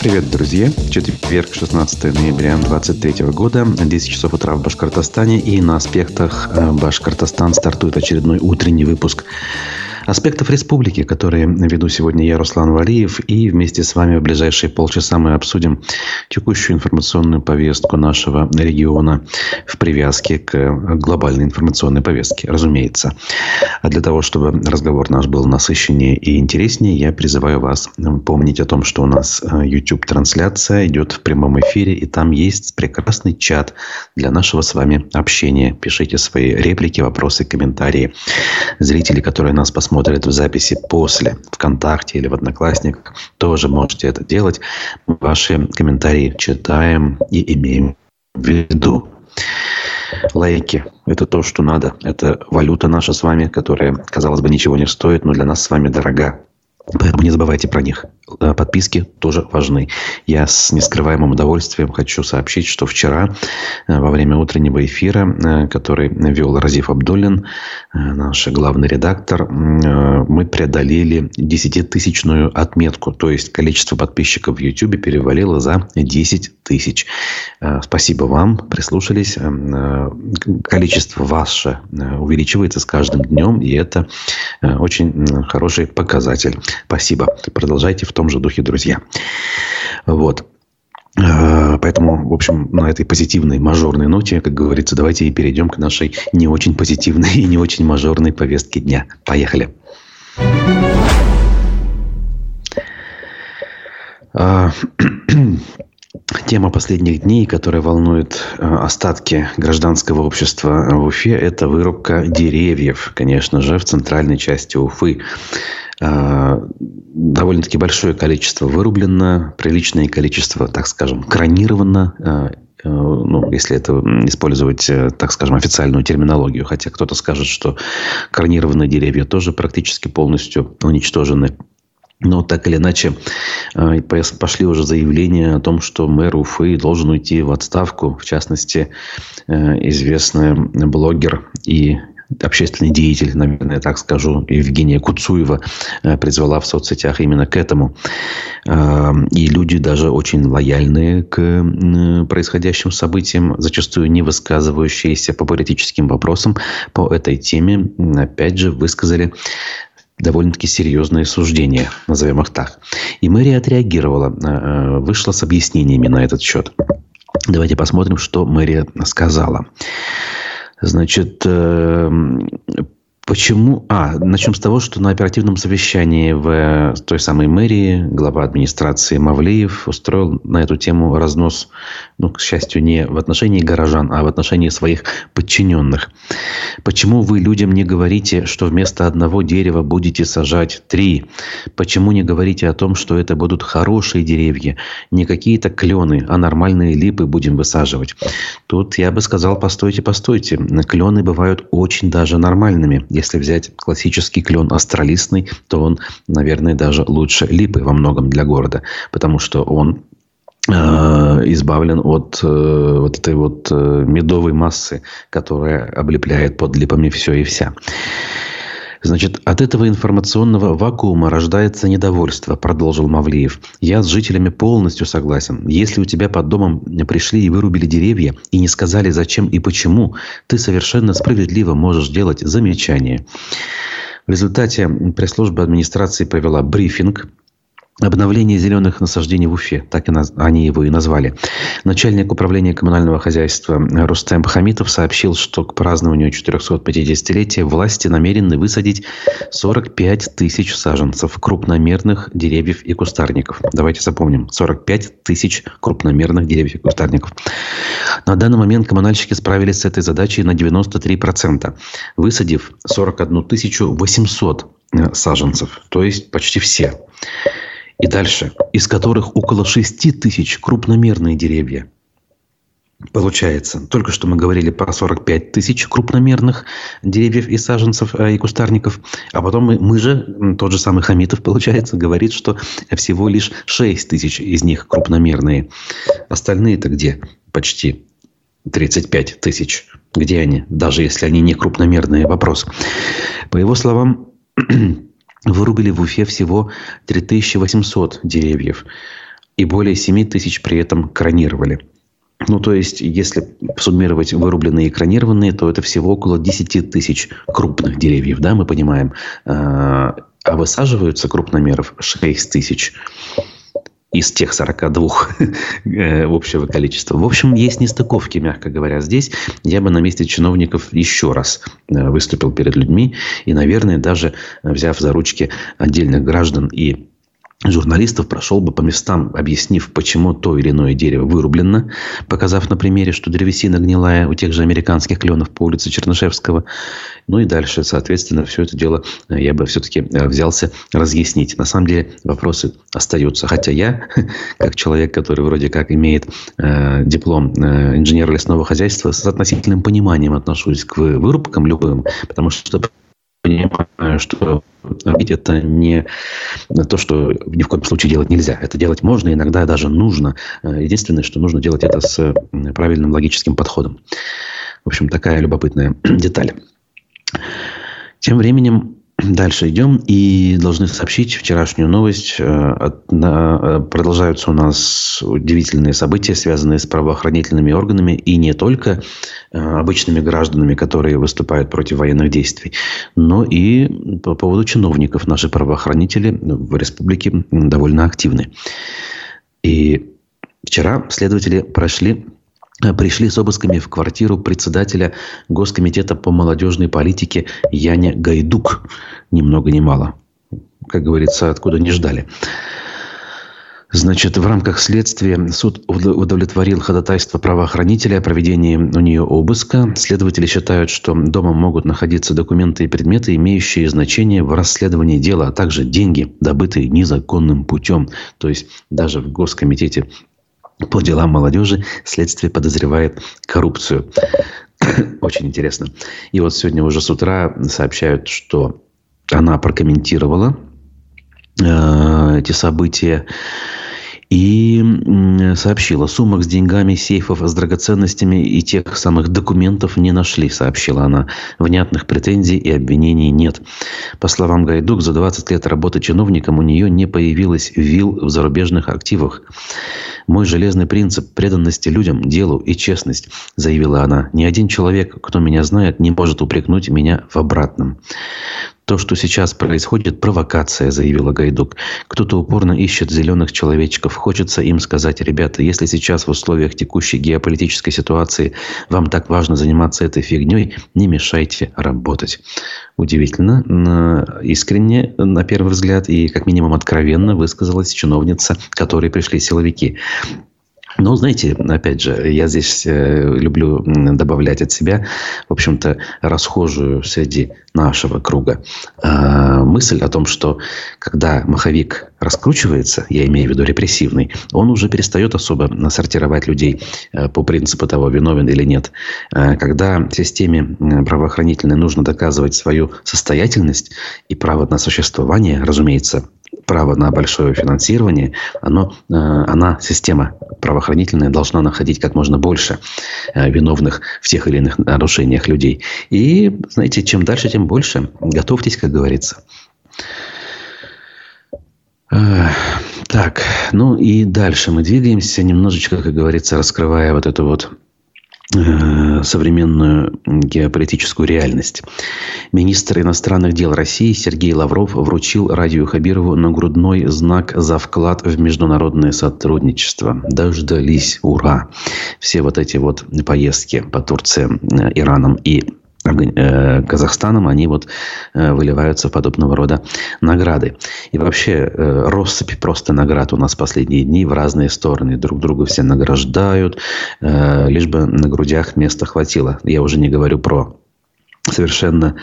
Привет, друзья! Четверг, 16 ноября 2023 года, 10 часов утра в Башкортостане и на аспектах э, Башкортостан стартует очередной утренний выпуск аспектов республики, которые веду сегодня я, Руслан Валиев, и вместе с вами в ближайшие полчаса мы обсудим текущую информационную повестку нашего региона в привязке к глобальной информационной повестке, разумеется. А для того, чтобы разговор наш был насыщеннее и интереснее, я призываю вас помнить о том, что у нас э, YouTube-трансляция идет в прямом эфире, и там есть прекрасный чат для нашего с вами общения. Пишите свои реплики, вопросы, комментарии. Зрители, которые нас посмотрят, смотрят в записи после ВКонтакте или в Одноклассниках, тоже можете это делать. Ваши комментарии читаем и имеем в виду. Лайки – это то, что надо. Это валюта наша с вами, которая, казалось бы, ничего не стоит, но для нас с вами дорога. Поэтому не забывайте про них. Э, подписки тоже важны. Я с нескрываемым удовольствием хочу сообщить, что вчера э, во время утреннего эфира, э, который вел Разиф Абдуллин, наш главный редактор, мы преодолели десятитысячную отметку. То есть количество подписчиков в YouTube перевалило за 10 тысяч. Спасибо вам, прислушались. Количество ваше увеличивается с каждым днем, и это очень хороший показатель. Спасибо. Продолжайте в том же духе, друзья. Вот. Э, поэтому, в общем, на этой позитивной мажорной ноте, как говорится, давайте и перейдем к нашей не очень позитивной и не очень мажорной повестке дня. Поехали. А, тема последних дней, которая волнует э, остатки гражданского общества в Уфе, это вырубка деревьев, конечно же, в центральной части Уфы. А, довольно-таки большое количество вырублено, приличное количество, так скажем, кронировано, а, а, ну, если это использовать, э, так скажем, официальную терминологию. Хотя кто-то скажет, что кронированные деревья тоже практически полностью уничтожены. Но так или иначе, пошли уже заявления о том, что мэр Уфы должен уйти в отставку. В частности, э, известный блогер и общественный деятель, наверное, так скажу, Евгения Куцуева э, призвала в соцсетях именно к этому. Э, и люди даже очень лояльные к происходящим событиям, зачастую не высказывающиеся по политическим вопросам по этой теме, опять же, высказали довольно-таки серьезные суждения, назовем их так. И мэрия отреагировала, э, вышла с объяснениями на этот счет. Давайте посмотрим, что мэрия сказала. Значит, эм, Почему? А, начнем с того, что на оперативном совещании в той самой мэрии глава администрации Мавлеев устроил на эту тему разнос, ну, к счастью, не в отношении горожан, а в отношении своих подчиненных. Почему вы людям не говорите, что вместо одного дерева будете сажать три? Почему не говорите о том, что это будут хорошие деревья, не какие-то клены, а нормальные липы будем высаживать? Тут я бы сказал, постойте, постойте. Клены бывают очень даже нормальными если взять классический клен астролистный, то он, наверное, даже лучше липы во многом для города, потому что он э, избавлен от э, вот этой вот э, медовой массы, которая облепляет под липами все и вся. Значит, от этого информационного вакуума рождается недовольство, продолжил Мавлиев. Я с жителями полностью согласен. Если у тебя под домом пришли и вырубили деревья и не сказали зачем и почему, ты совершенно справедливо можешь делать замечания. В результате пресс-служба администрации провела брифинг Обновление зеленых насаждений в Уфе, так и наз... они его и назвали. Начальник управления коммунального хозяйства Рустем Хамитов сообщил, что к празднованию 450-летия власти намерены высадить 45 тысяч саженцев крупномерных деревьев и кустарников. Давайте запомним. 45 тысяч крупномерных деревьев и кустарников. На данный момент коммунальщики справились с этой задачей на 93%, высадив 41 800 э, саженцев, то есть почти все. И дальше. Из которых около 6 тысяч крупномерные деревья. Получается, только что мы говорили про 45 тысяч крупномерных деревьев и саженцев э, и кустарников. А потом мы, мы же, тот же самый Хамитов, получается, говорит, что всего лишь 6 тысяч из них крупномерные. Остальные-то где? Почти 35 тысяч. Где они? Даже если они не крупномерные. Вопрос. По его словам, Вырубили в Уфе всего 3800 деревьев. и более 7 тысяч при этом кронировали. Ну, то есть, если суммировать вырубленные и экранированные, то это всего около 10 тысяч крупных деревьев, да, мы понимаем. А, а высаживаются крупномеров 6 тысяч из тех 42 э, общего количества. В общем, есть нестыковки, мягко говоря. Здесь я бы на месте чиновников еще раз э, выступил перед людьми и, наверное, даже взяв за ручки отдельных граждан и журналистов прошел бы по местам, объяснив, почему то или иное дерево вырублено, показав на примере, что древесина гнилая у тех же американских кленов по улице Чернышевского. Ну и дальше, соответственно, все это дело э, я бы все-таки э, взялся разъяснить. На самом деле вопросы остаются. Хотя я, как человек, который вроде как имеет э, диплом инженера лесного хозяйства, с относительным пониманием отношусь к вырубкам любым, потому что понимаю, что Рубить это не то, что ни в коем случае делать нельзя. Это делать можно, иногда даже нужно. Единственное, что нужно делать это с правильным логическим подходом. В общем, такая любопытная деталь. Тем временем Дальше идем и должны сообщить вчерашнюю новость. Э, э, продолжаются у нас удивительные события, связанные с правоохранительными органами и не только э, обычными гражданами, которые выступают против военных действий, но и по поводу чиновников. Наши правоохранители в республике довольно активны. И вчера следователи прошли пришли с обысками в квартиру председателя Госкомитета по молодежной политике Яня Гайдук. Ни много ни мало. Как говорится, откуда не ждали. Значит, в рамках следствия суд удовлетворил ходатайство правоохранителя о проведении у нее обыска. Следователи считают, что дома могут находиться документы и предметы, имеющие значение в расследовании дела, а также деньги, добытые незаконным путем. То есть даже в Госкомитете по делам молодежи следствие подозревает коррупцию. Очень интересно. И вот сегодня уже с утра сообщают, что она прокомментировала э, эти события и сообщила, сумок с деньгами, сейфов с драгоценностями и тех самых документов не нашли, сообщила она. Внятных претензий и обвинений нет. По словам Гайдук, за 20 лет работы чиновником у нее не появилось вил в зарубежных активах. «Мой железный принцип преданности людям, делу и честность», – заявила она. «Ни один человек, кто меня знает, не может упрекнуть меня в обратном». То, что сейчас происходит, провокация, заявила Гайдук. Кто-то упорно ищет зеленых человечков. Хочется им сказать, ребята, если сейчас в условиях текущей геополитической ситуации вам так важно заниматься этой фигней, не мешайте работать. Удивительно, искренне, на первый взгляд, и как минимум откровенно высказалась чиновница, которой пришли силовики. Но, знаете, опять же, я здесь э, люблю добавлять от себя, в общем-то, расхожую среди нашего круга э, мысль о том, что когда маховик раскручивается, я имею в виду репрессивный, он уже перестает особо сортировать людей э, по принципу того, виновен или нет. Э, когда системе правоохранительной нужно доказывать свою состоятельность и право на существование, разумеется, право на большое финансирование, оно, э, она, система правоохранительная, должна находить как можно больше э, виновных в тех или иных нарушениях людей. И, знаете, чем дальше, тем больше. Готовьтесь, как говорится. Так, ну и дальше мы двигаемся, немножечко, как говорится, раскрывая вот эту вот современную геополитическую реальность. Министр иностранных дел России Сергей Лавров вручил Радию Хабирову нагрудной знак за вклад в международное сотрудничество. Дождались, ура! Все вот эти вот поездки по Турции, э, Ираном и Э, Казахстаном, они вот э, выливаются в подобного рода награды. И вообще э, россыпь просто наград у нас последние дни в разные стороны. Друг друга все награждают, лишь бы на грудях места хватило. Я уже не говорю про совершенно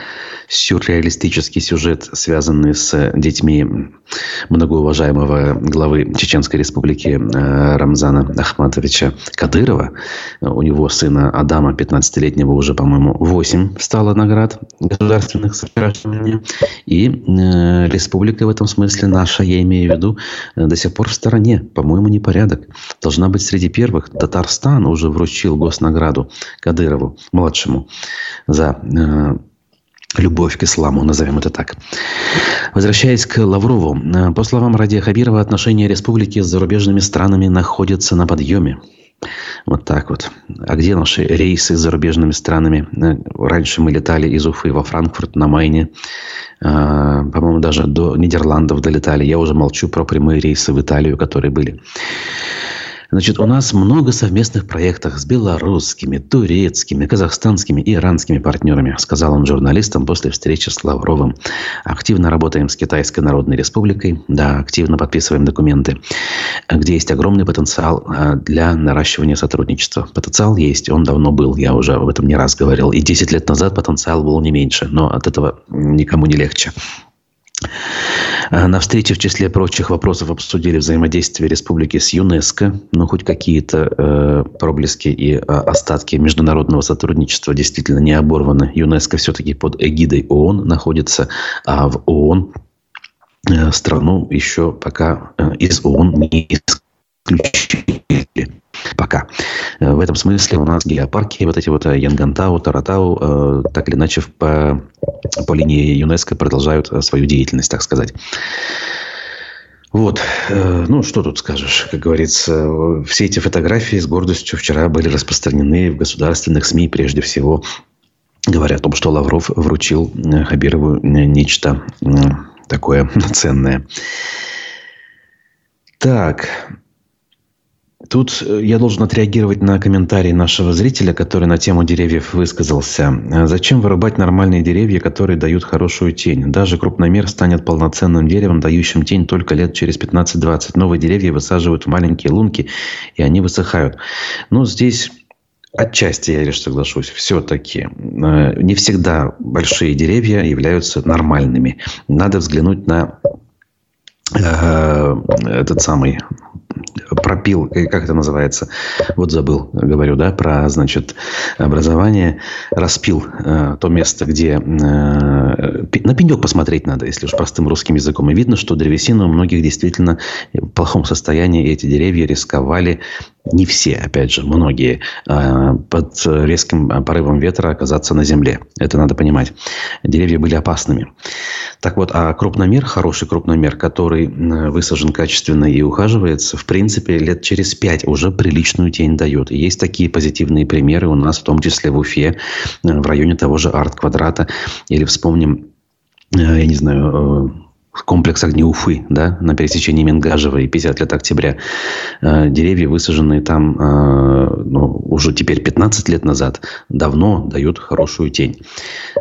сюрреалистический сюжет, связанный с детьми многоуважаемого главы Чеченской республики э, Рамзана Ахматовича Кадырова. У него сына Адама, 15-летнего, уже, по-моему, 8 стало наград государственных с И э, республика в этом смысле наша, я имею в виду, э, до сих пор в стороне. По-моему, непорядок. Должна быть среди первых. Татарстан уже вручил госнаграду Кадырову, младшему, за любовь к исламу, назовем это так. Возвращаясь к Лаврову. Э, по словам Радия Хабирова, отношения республики с зарубежными странами находятся на подъеме. Вот так вот. А где наши рейсы с зарубежными странами? Э, раньше мы летали из Уфы во Франкфурт на Майне. Э, по-моему, даже до Нидерландов долетали. Я уже молчу про прямые рейсы в Италию, которые были. Значит, у нас много совместных проектов с белорусскими, турецкими, казахстанскими и иранскими партнерами, сказал он журналистам после встречи с Лавровым. Активно работаем с Китайской Народной Республикой, да, активно подписываем документы, где есть огромный потенциал а, для наращивания сотрудничества. Потенциал есть, он давно был, я уже об этом не раз говорил. И 10 лет назад потенциал был не меньше, но от этого никому не легче. Э, на встрече, в числе прочих вопросов, обсудили взаимодействие республики с ЮНЕСКО. Ну, хоть какие-то э, проблески и э, остатки международного сотрудничества действительно не оборваны. ЮНЕСКО все-таки под эгидой ООН находится, а в ООН э, страну еще пока э, из ООН не исключили. Э, в этом смысле у нас геопарки, вот эти вот э, Янгантау, Таратау, э, так или иначе по, по линии ЮНЕСКО продолжают свою деятельность, так сказать. Вот, ну что тут скажешь, как говорится, все эти фотографии с гордостью вчера были распространены в государственных СМИ прежде всего, говоря о том, что Лавров вручил Хабирову нечто такое ценное. Так, Тут э, я должен отреагировать на комментарий нашего зрителя, который на тему деревьев высказался. Э, Зачем вырубать нормальные деревья, которые дают хорошую тень? Даже крупномер станет полноценным деревом, дающим тень только лет через 15-20. Новые деревья высаживают в маленькие лунки, и они высыхают. Но здесь Отчасти я лишь соглашусь. Все-таки э, не всегда большие деревья являются нормальными. Надо взглянуть на этот самый пропил, э, как это называется, вот забыл, говорю, да, про, значит, образование, распил э, то место, где э, на пенек посмотреть надо, если уж простым русским языком. И видно, что древесина у многих действительно в плохом состоянии, эти деревья рисковали не все, опять же, многие, э, под резким порывом ветра оказаться на земле. Это надо понимать. Деревья были опасными. Так вот, а крупномер, хороший крупномер, который высажен качественно и ухаживается, в принципе, лет через пять уже приличную тень дает. И есть такие позитивные примеры у нас, в том числе в Уфе, э, в районе того же арт-квадрата. Или вспомним э, я не знаю, комплекс огни Уфы, да, на пересечении Мингажева и 50 лет октября. Э, деревья, высаженные там э, ну, уже теперь 15 лет назад, давно дают хорошую тень.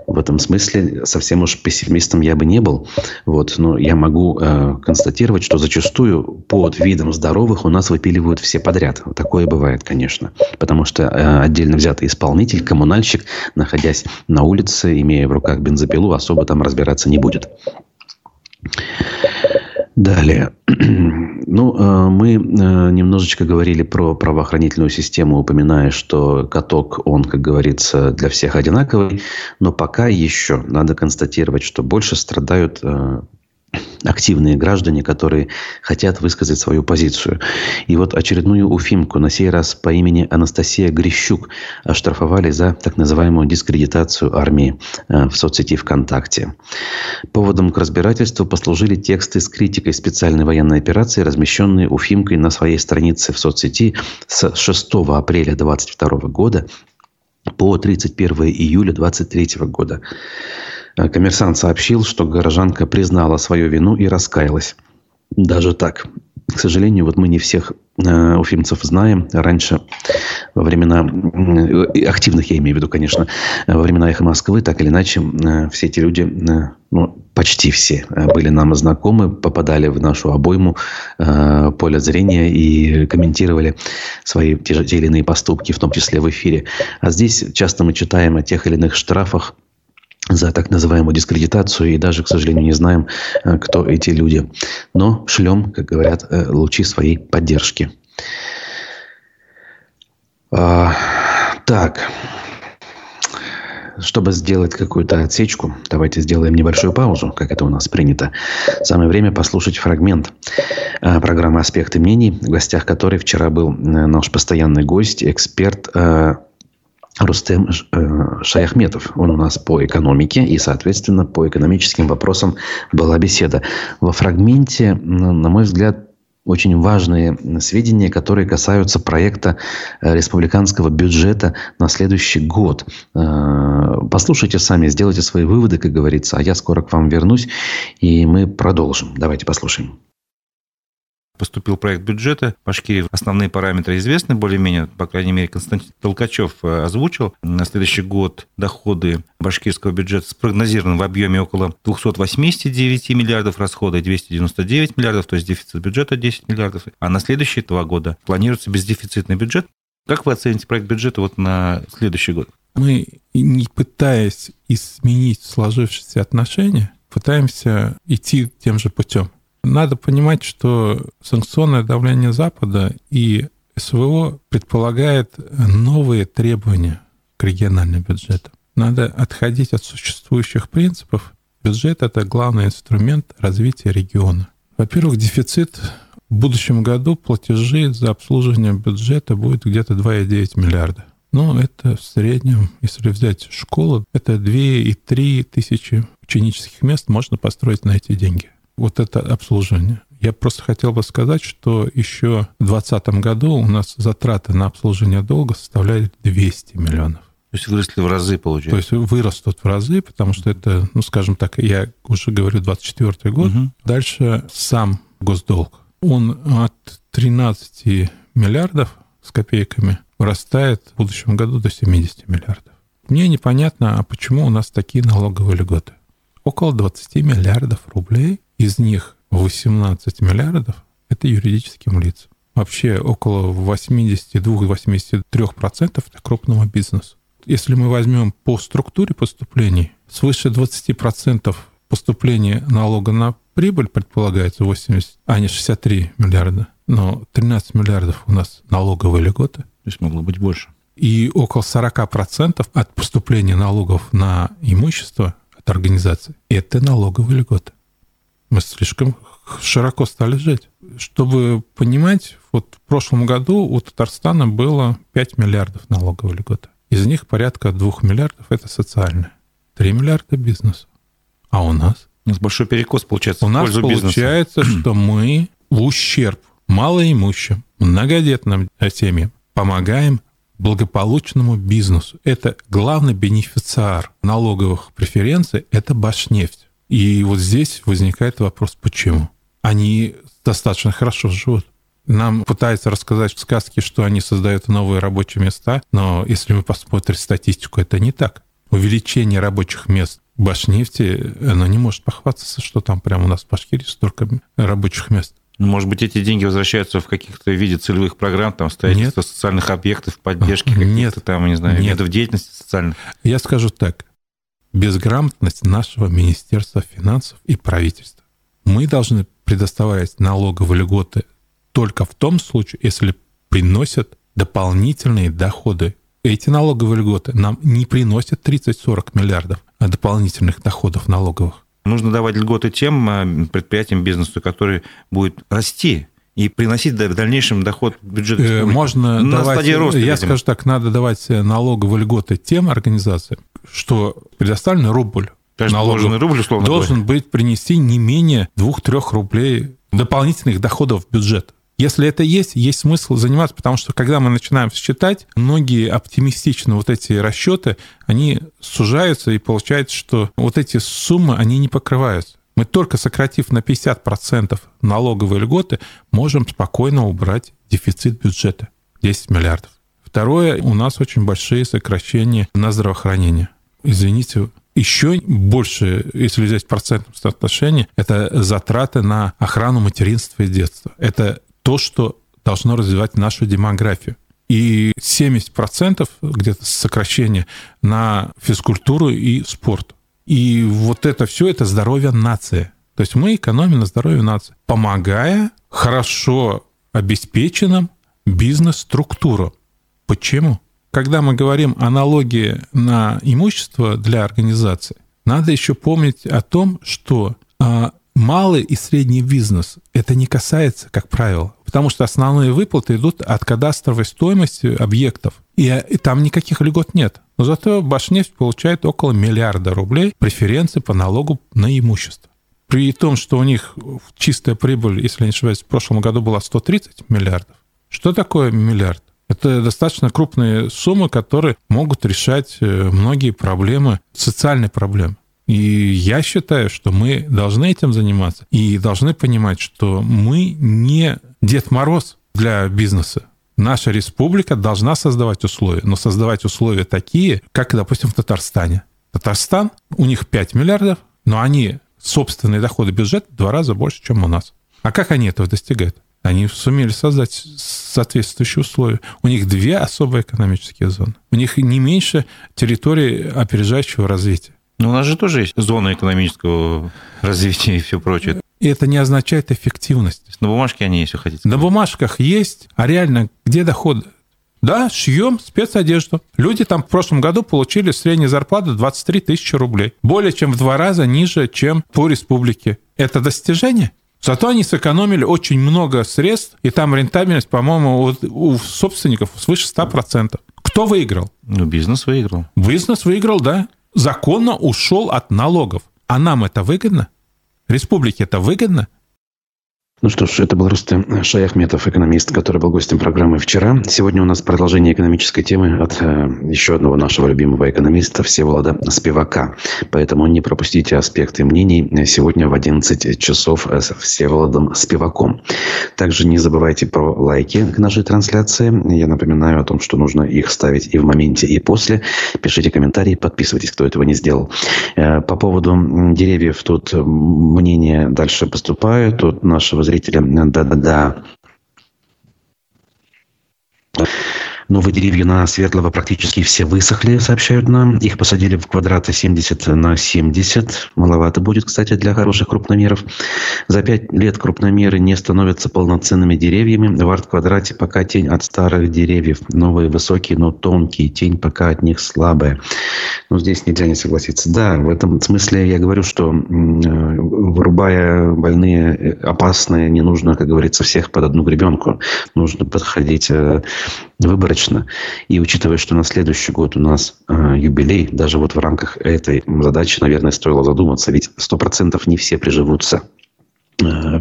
В этом смысле совсем уж пессимистом я бы не был. Вот, но я могу э, констатировать, что зачастую под видом здоровых у нас выпиливают все подряд. Такое бывает, конечно. Потому что отдельно взятый исполнитель, коммунальщик, находясь на улице, имея в руках бензопилу, особо там разбираться не будет. Далее. Ну, э, мы э, немножечко говорили про правоохранительную систему, упоминая, что каток, он, как говорится, для всех одинаковый. Но пока еще надо констатировать, что больше страдают э, активные граждане, которые хотят высказать свою позицию. И вот очередную уфимку, на сей раз по имени Анастасия Грищук, оштрафовали за так называемую дискредитацию армии э, в соцсети ВКонтакте. Поводом к разбирательству послужили тексты с критикой специальной военной операции, размещенные уфимкой на своей странице в соцсети с 6 апреля 2022 года по 31 июля 2023 года. Э, коммерсант сообщил, что горожанка признала свою вину и раскаялась. Даже так. К сожалению, вот мы не всех э, уфимцев знаем. Раньше, во времена, э, активных я имею в виду, конечно, во времена «Эхо Москвы», так или иначе, э, все эти люди, э, ну, почти все, э, были нам знакомы, попадали в нашу обойму э, поля зрения и комментировали свои те, те или иные поступки, в том числе в эфире. А здесь часто мы читаем о тех или иных штрафах, за так называемую дискредитацию и даже, к сожалению, не знаем, э, кто эти люди. Но шлем, как говорят, э, лучи своей поддержки. А, так, чтобы сделать какую-то отсечку, давайте сделаем небольшую паузу, как это у нас принято. Самое время послушать фрагмент э, программы «Аспекты мнений», в гостях которой вчера был наш постоянный гость, эксперт Рустем э, Шаяхметов. Он у нас по экономике и, соответственно, по экономическим вопросам была беседа. Во фрагменте, на мой взгляд, очень важные сведения, которые касаются проекта э, республиканского бюджета на следующий год. Э, послушайте сами, сделайте свои выводы, как говорится, а я скоро к вам вернусь, и мы продолжим. Давайте послушаем. Поступил проект бюджета. Башкирии основные параметры известны более-менее. По крайней мере, Константин Толкачев э, озвучил. На следующий год доходы башкирского бюджета спрогнозированы в объеме около 289 миллиардов, расходы 299 миллиардов, то есть дефицит бюджета 10 миллиардов. А на следующие два года планируется бездефицитный бюджет. Как вы оцените проект бюджета вот на следующий год? Мы, не пытаясь изменить сложившиеся отношения, пытаемся идти тем же путем. Надо понимать, что санкционное давление Запада и СВО предполагает новые требования к региональным бюджетам. Надо отходить от существующих принципов. Бюджет — это главный инструмент развития региона. Во-первых, дефицит в будущем году платежи за обслуживание бюджета будет где-то 2,9 миллиарда. Ну, это в среднем, если взять школу, это 2,3 тысячи ученических мест можно построить на эти деньги вот это обслуживание. Я просто хотел бы сказать, что еще в 2020 году у нас затраты на обслуживание долга составляли 200 миллионов. То есть выросли в разы, получается? То есть вырастут в разы, потому что это, ну, скажем так, я уже говорю, 24 год. Угу. Дальше сам госдолг. Он от 13 миллиардов с копейками вырастает в будущем году до 70 миллиардов. Мне непонятно, а почему у нас такие налоговые льготы. Около 20 миллиардов рублей из них 18 миллиардов – это юридическим лицам. Вообще около 82-83% это крупного бизнеса. Если мы возьмем по структуре поступлений, свыше 20% поступления налога на прибыль предполагается 80, а не 63 миллиарда, но 13 миллиардов у нас налоговые льготы. То есть могло быть больше. И около 40% от поступления налогов на имущество от организации – это налоговые льготы. Мы слишком широко стали жить. Чтобы понимать, вот в прошлом году у Татарстана было 5 миллиардов налоговой льготы. Из них порядка 2 миллиардов – это социальное. 3 миллиарда – бизнес. А у нас? У нас большой перекос получается У нас получается, бизнеса. что мы в ущерб малоимущим, многодетным семьям помогаем благополучному бизнесу. Это главный бенефициар налоговых преференций – это Башнефть. И вот здесь возникает вопрос, почему? Они достаточно хорошо живут. Нам пытаются рассказать в сказке, что они создают новые рабочие места, но если мы посмотрим статистику, это не так. Увеличение рабочих мест Башнефти, оно не может похвастаться, что там прямо у нас в Башкирии столько рабочих мест. Ну, может быть, эти деньги возвращаются в каких-то виде целевых программ, там, строительство Нет. социальных объектов, поддержки каких-то там, не знаю, Нет. видов деятельности социальных? Я скажу так безграмотность нашего Министерства финансов и правительства. Мы должны предоставлять налоговые льготы только в том случае, если приносят дополнительные доходы. Эти налоговые льготы нам не приносят 30-40 миллиардов дополнительных доходов налоговых. Нужно давать льготы тем э, предприятиям, бизнесу, который будет расти и приносить в дальнейшем доход в бюджет э, Можно на давать, стадии роста. Я видимо. скажу так, надо давать налоговые льготы тем организациям, что предоставленный рубль Конечно, налогов рубль, условно должен говоря. быть принести не менее 2-3 рублей дополнительных доходов в бюджет. Если это есть, есть смысл заниматься, потому что когда мы начинаем считать, многие оптимистичные вот эти расчеты, они сужаются, и получается, что вот эти суммы, они не покрываются. Мы только сократив на 50% налоговые льготы, можем спокойно убрать дефицит бюджета 10 миллиардов. Второе, у нас очень большие сокращения на здравоохранение. Извините, еще больше, если взять процентном соотношении, это затраты на охрану материнства и детства. Это то, что должно развивать нашу демографию. И 70% где-то сокращение на физкультуру и спорт. И вот это все, это здоровье нации. То есть мы экономим на здоровье нации, помогая хорошо обеспеченным бизнес-структурам. Почему? Когда мы говорим о налоге на имущество для организации, надо еще помнить о том, что а, малый и средний бизнес это не касается, как правило. потому что основные выплаты идут от кадастровой стоимости объектов. И, там никаких льгот нет. Но зато Башнефть получает около миллиарда рублей преференции по налогу на имущество. При том, что у них чистая прибыль, если не ошибаюсь, в прошлом году была 130 миллиардов. Что такое миллиард? Это достаточно крупные суммы, которые могут решать э, многие проблемы, социальные проблемы. И я считаю, что мы должны этим заниматься и должны понимать, что мы не Дед Мороз для бизнеса. Наша республика должна создавать условия, но создавать условия такие, как, допустим, в Татарстане. Татарстан, у них 5 миллиардов, но они собственные доходы бюджета в два раза больше, чем у нас. А как они этого достигают? Они сумели создать соответствующие условия. У них две особые экономические зоны. У них не меньше территории опережающего развития. Но у нас же тоже есть зона экономического развития и все прочее. И это не означает эффективность. На бумажке они есть, если хотите. На бумажках есть, а реально где доходы? Да, шьем спецодежду. Люди там в прошлом году получили среднюю зарплату 23 тысячи рублей. Более чем в два раза ниже, чем по республике. Это достижение? Зато они сэкономили очень много средств, и там рентабельность, по-моему, у, у собственников свыше 100%. Кто выиграл? Ну, бизнес выиграл. Бизнес выиграл, да. Законно ушел от налогов. А нам это выгодно? Республике это выгодно? Ну что ж, это был Рустем Шаяхметов, экономист, который был гостем программы вчера. Сегодня у нас продолжение экономической темы от э, еще одного нашего любимого экономиста Всеволода Спивака. Поэтому не пропустите аспекты мнений сегодня в 11 часов с Всеволодом Спиваком. Также не забывайте про лайки к нашей трансляции. Я напоминаю о том, что нужно их ставить и в моменте, и после. Пишите комментарии, подписывайтесь, кто этого не сделал. Э, по поводу деревьев тут мнения дальше поступают. Тут зрителя зрителям. Да-да-да. Новые деревья на Светлого практически все высохли, сообщают нам. Их посадили в квадраты 70 на 70. Маловато будет, кстати, для хороших крупномеров. За пять лет крупномеры не становятся полноценными деревьями. В арт-квадрате пока тень от старых деревьев. Новые высокие, но тонкие. Тень пока от них слабая. Но здесь нельзя не согласиться. Да, в этом смысле я говорю, что вырубая больные, э, опасные, не нужно, как говорится, всех под одну гребенку. Нужно подходить э, выборочно. И учитывая, что на следующий год у нас э, юбилей, даже вот в рамках этой задачи, наверное, стоило задуматься. Ведь сто процентов не все приживутся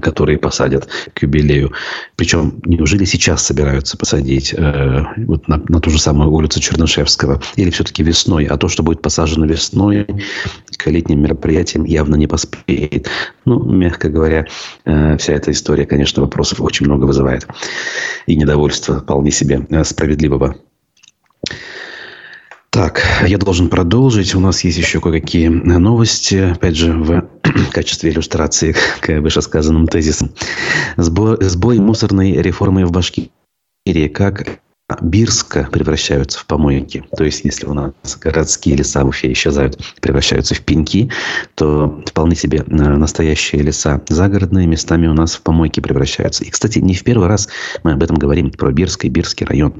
которые посадят к юбилею. Причем, неужели сейчас собираются посадить э, вот на, на ту же самую улицу Чернышевского? Или все-таки весной? А то, что будет посажено весной, к летним мероприятиям явно не поспеет. Ну, мягко говоря, э, вся эта история, конечно, вопросов очень много вызывает. И недовольство вполне себе э, справедливого. Так, я должен продолжить. У нас есть еще кое-какие новости. Опять же, в качестве иллюстрации к вышесказанным тезисам. Сбой, сбой мусорной реформы в Башкирии. Как Бирска превращаются в помойки. То есть, если у нас городские леса в Уфе исчезают, превращаются в пеньки, то вполне себе э, настоящие леса загородные местами у нас в помойки превращаются. И, кстати, не в первый раз мы об этом говорим, про Бирск и Бирский район.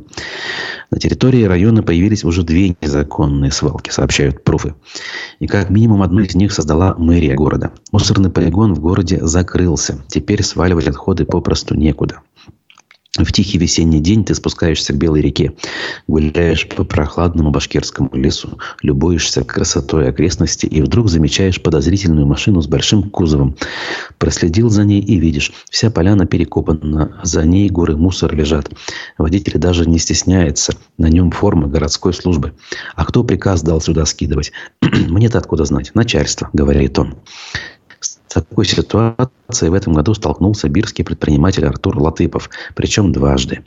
На территории района появились уже две незаконные свалки, сообщают пруфы. И как минимум одну из них создала мэрия города. Мусорный полигон в городе закрылся. Теперь сваливать отходы попросту некуда. В тихий весенний день ты спускаешься к Белой реке, гуляешь по прохладному башкирскому лесу, любуешься красотой окрестности и вдруг замечаешь подозрительную машину с большим кузовом. Проследил за ней и видишь, вся поляна перекопана, за ней горы мусора лежат. Водитель даже не стесняется, на нем форма городской службы. А кто приказ дал сюда скидывать? Мне-то откуда знать? Начальство, говорит он. Такой ситуацией в этом году столкнулся бирский предприниматель Артур Латыпов, причем дважды.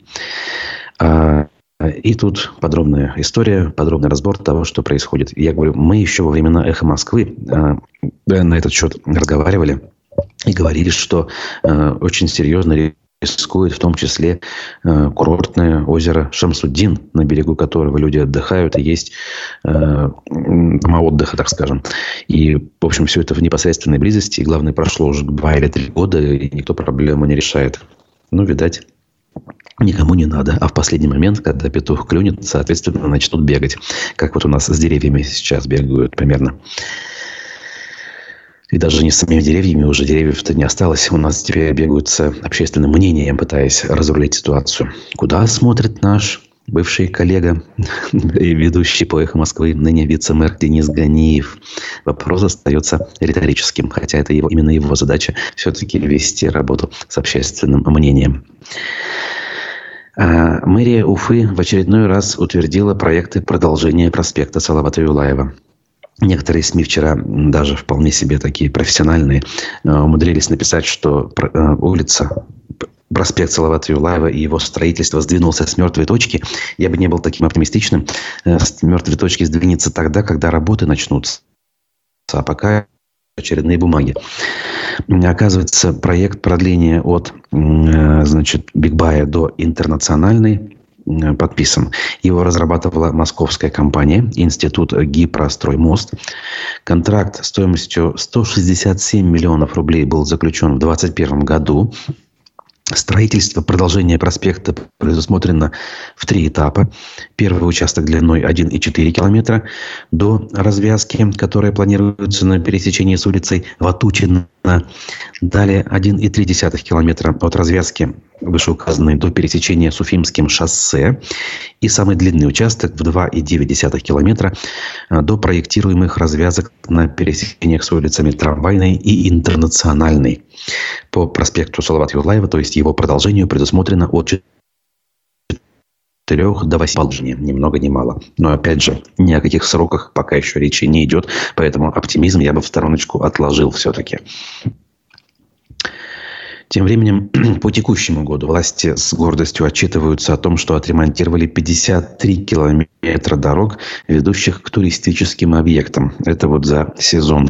А, и тут подробная история, подробный разбор того, что происходит. Я говорю, мы еще во времена «Эхо Москвы» а, на этот счет разговаривали и говорили, что а, очень серьезно рискует в том числе э, курортное озеро Шамсуддин, на берегу которого люди отдыхают, и есть э, отдыха, так скажем. И, в общем, все это в непосредственной близости. И, главное, прошло уже два или три года, и никто проблему не решает. Ну, видать, никому не надо. А в последний момент, когда петух клюнет, соответственно, начнут бегать. Как вот у нас с деревьями сейчас бегают примерно. И даже не самими деревьями, уже деревьев-то не осталось. У нас теперь бегаются общественным мнением, пытаясь разрулить ситуацию. Куда смотрит наш бывший коллега и ведущий по «Эхо Москвы», ныне вице-мэр Денис Ганиев. Вопрос остается риторическим, хотя это его, именно его задача все-таки вести работу с общественным мнением. А, мэрия Уфы в очередной раз утвердила проекты продолжения проспекта Салавата Юлаева. Некоторые СМИ вчера, даже вполне себе такие профессиональные, а, умудрились написать, что а, улица проспект Салавата Юлаева и его строительство сдвинулся с мертвой точки, я бы не был таким оптимистичным. Э, с мертвой точки сдвинется тогда, когда работы начнутся. А пока очередные бумаги. Оказывается, проект продления от э, значит, Бигбая до Интернациональной э, подписан. Его разрабатывала московская компания, институт Гипростроймост. Контракт стоимостью 167 миллионов рублей был заключен в 2021 году. Строительство продолжения проспекта предусмотрено в три этапа. Первый участок длиной 1,4 километра до развязки, которая планируется на пересечении с улицей Ватучина. Далее 1,3 километра от развязки вышеуказанной до пересечения с Уфимским шоссе. И самый длинный участок в 2,9 километра э, до проектируемых развязок на пересечениях с улицами Трамвайной и Интернациональной. По проспекту Салават Юлаева, то есть его продолжению, предусмотрено от 4 до 8 положения. Ни много ни мало. Но опять же, ни о каких сроках пока еще речи не идет. Поэтому оптимизм я бы в стороночку отложил все-таки. Тем временем, по текущему году власти с гордостью отчитываются о том, что отремонтировали 53 километра дорог, ведущих к туристическим объектам. Это вот за сезон.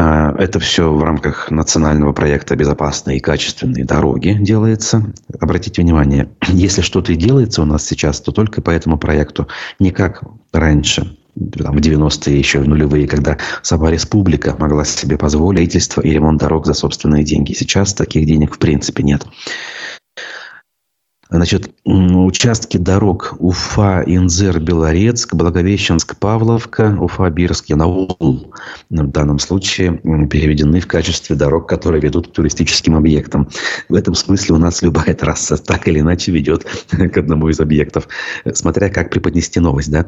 А, это все в рамках национального проекта «Безопасные и качественные дороги» делается. Обратите внимание, если что-то и делается у нас сейчас, то только по этому проекту, не как раньше там, в 90-е, еще в нулевые, когда сама республика могла себе позволить строительство и ремонт дорог за собственные деньги. Сейчас таких денег в принципе нет. Значит, участки дорог Уфа, Инзер, Белорецк, Благовещенск, Павловка, Уфа, Бирск, Янаул в данном случае переведены в качестве дорог, которые ведут к туристическим объектам. В этом смысле у нас любая трасса так или иначе ведет к одному из объектов, смотря как преподнести новость. Да?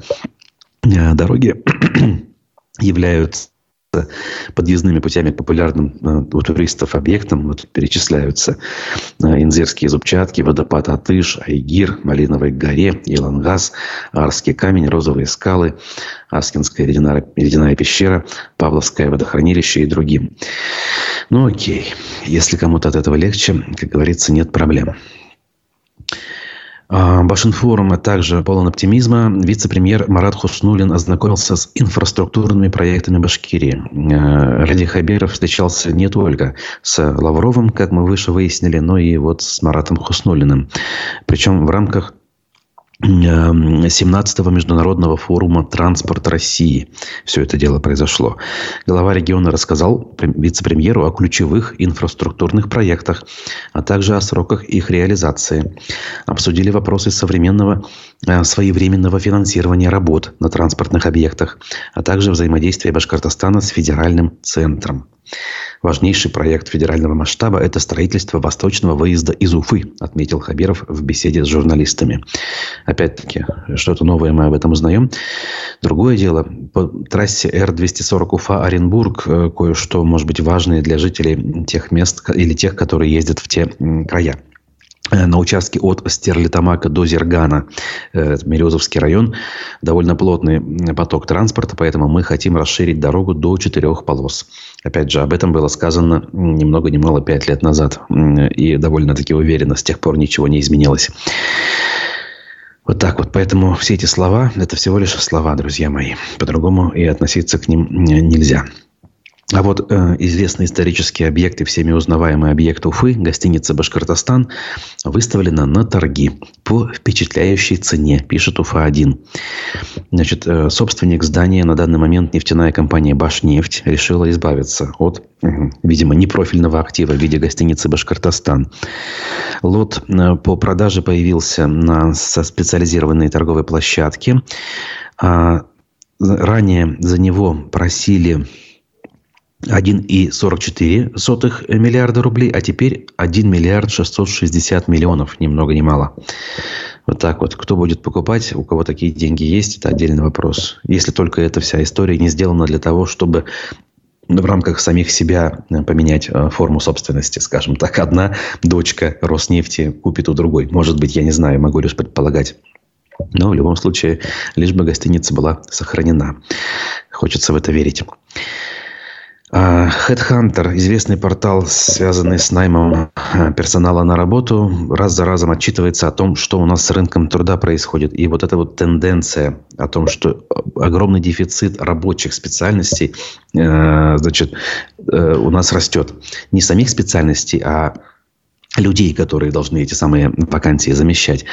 Э, дороги являются подъездными путями популярным э, у туристов объектам. Вот перечисляются э, Инзерские зубчатки, водопад Атыш, Айгир, Малиновой горе, Илангаз, Арский камень, Розовые скалы, Аскинская ледяная, ледяная пещера, Павловское водохранилище и другим. Ну окей, если кому-то от этого легче, как говорится, нет проблем. А, Башинфорум также полон оптимизма. Вице-премьер Марат Хуснулин ознакомился с инфраструктурными проектами Башкирии. Э, Ради Хабиров встречался не только с Лавровым, как мы выше выяснили, но и вот с Маратом Хуснулиным. Причем в рамках 17-го международного форума «Транспорт России». Все это дело произошло. Глава региона рассказал вице-премьеру о ключевых инфраструктурных проектах, а также о сроках их реализации. Обсудили вопросы современного э, своевременного финансирования работ на транспортных объектах, а также взаимодействия Башкортостана с федеральным центром. Важнейший проект федерального масштаба – это строительство восточного выезда из Уфы, отметил Хабиров в беседе с журналистами. Опять-таки, что-то новое мы об этом узнаем. Другое дело, по трассе Р-240 Уфа-Оренбург э, кое-что, может быть, важное для жителей тех мест или тех, которые ездят в те края. Э, на участке от Стерлитамака до Зергана, э, Мерезовский район, довольно плотный поток транспорта, поэтому мы хотим расширить дорогу до четырех полос. Опять же, об этом было сказано ни много ни мало пять лет назад. И довольно-таки уверенно, с тех пор ничего не изменилось. Вот так вот. Поэтому все эти слова – это всего лишь слова, друзья мои. По-другому и относиться к ним нельзя. А вот э, известный исторический объект и всеми узнаваемый объект Уфы, гостиница «Башкортостан», выставлена на торги по впечатляющей цене, пишет Уфа-1. Значит, э, собственник здания на данный момент нефтяная компания «Башнефть» решила избавиться от, э, видимо, непрофильного актива в виде гостиницы «Башкортостан». Лот э, по продаже появился на со специализированной торговой площадке. А ранее за него просили 1,44 миллиарда рублей, а теперь 1 миллиард 660 миллионов, ни много ни мало. Вот так вот. Кто будет покупать, у кого такие деньги есть, это отдельный вопрос. Если только эта вся история не сделана для того, чтобы в рамках самих себя поменять э, форму собственности. Скажем так, одна дочка Роснефти купит у другой. Может быть, я не знаю, могу лишь предполагать. Но в любом случае, лишь бы гостиница была сохранена. Хочется в это верить. А, Headhunter, известный портал, связанный с наймом а, персонала на работу, раз за разом отчитывается о том, что у нас с рынком труда происходит. И вот эта вот тенденция о том, что огромный дефицит рабочих специальностей, э, значит, э, у нас растет. Не самих специальностей, а людей, которые должны эти самые вакансии замещать.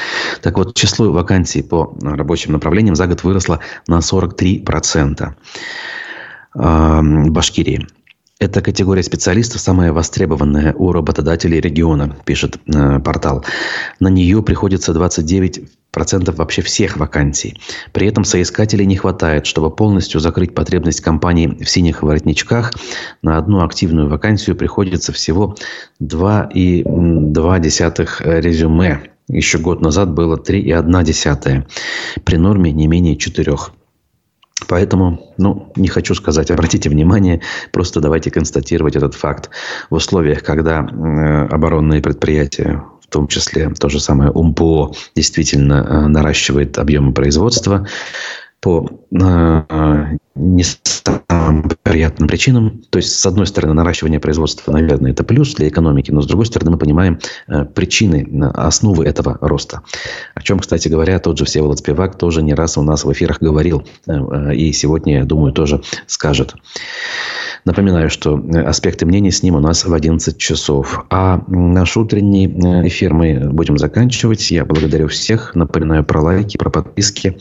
Так вот, число вакансий по рабочим направлениям за год выросло на 43%. Башкирии. Эта категория специалистов самая востребованная у работодателей региона, пишет э, портал. На нее приходится 29% вообще всех вакансий. При этом соискателей не хватает, чтобы полностью закрыть потребность компании в синих воротничках. На одну активную вакансию приходится всего 2,2 резюме. Еще год назад было 3,1. При норме не менее 4. Поэтому, ну, не хочу сказать, обратите внимание, просто давайте констатировать этот факт. В условиях, когда э, оборонные предприятия, в том числе то же самое УМПО, действительно э, наращивает объемы производства, по э, не самым приятным причинам. То есть, с одной стороны, наращивание производства, наверное, это плюс для экономики, но с другой стороны, мы понимаем э, причины, э, основы этого роста. О чем, кстати говоря, тот же Всеволод Спивак тоже не раз у нас в эфирах говорил, э, и сегодня, я думаю, тоже скажет. Напоминаю, что аспекты мнений с ним у нас в 11 часов. А наш утренний эфир мы будем заканчивать. Я благодарю всех. Напоминаю про лайки, про подписки,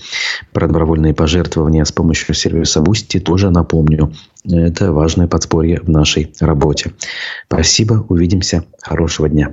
про добровольные пожертвования с помощью сервиса Boosty. Тоже напомню. Это важное подспорье в нашей работе. Спасибо. Увидимся. Хорошего дня.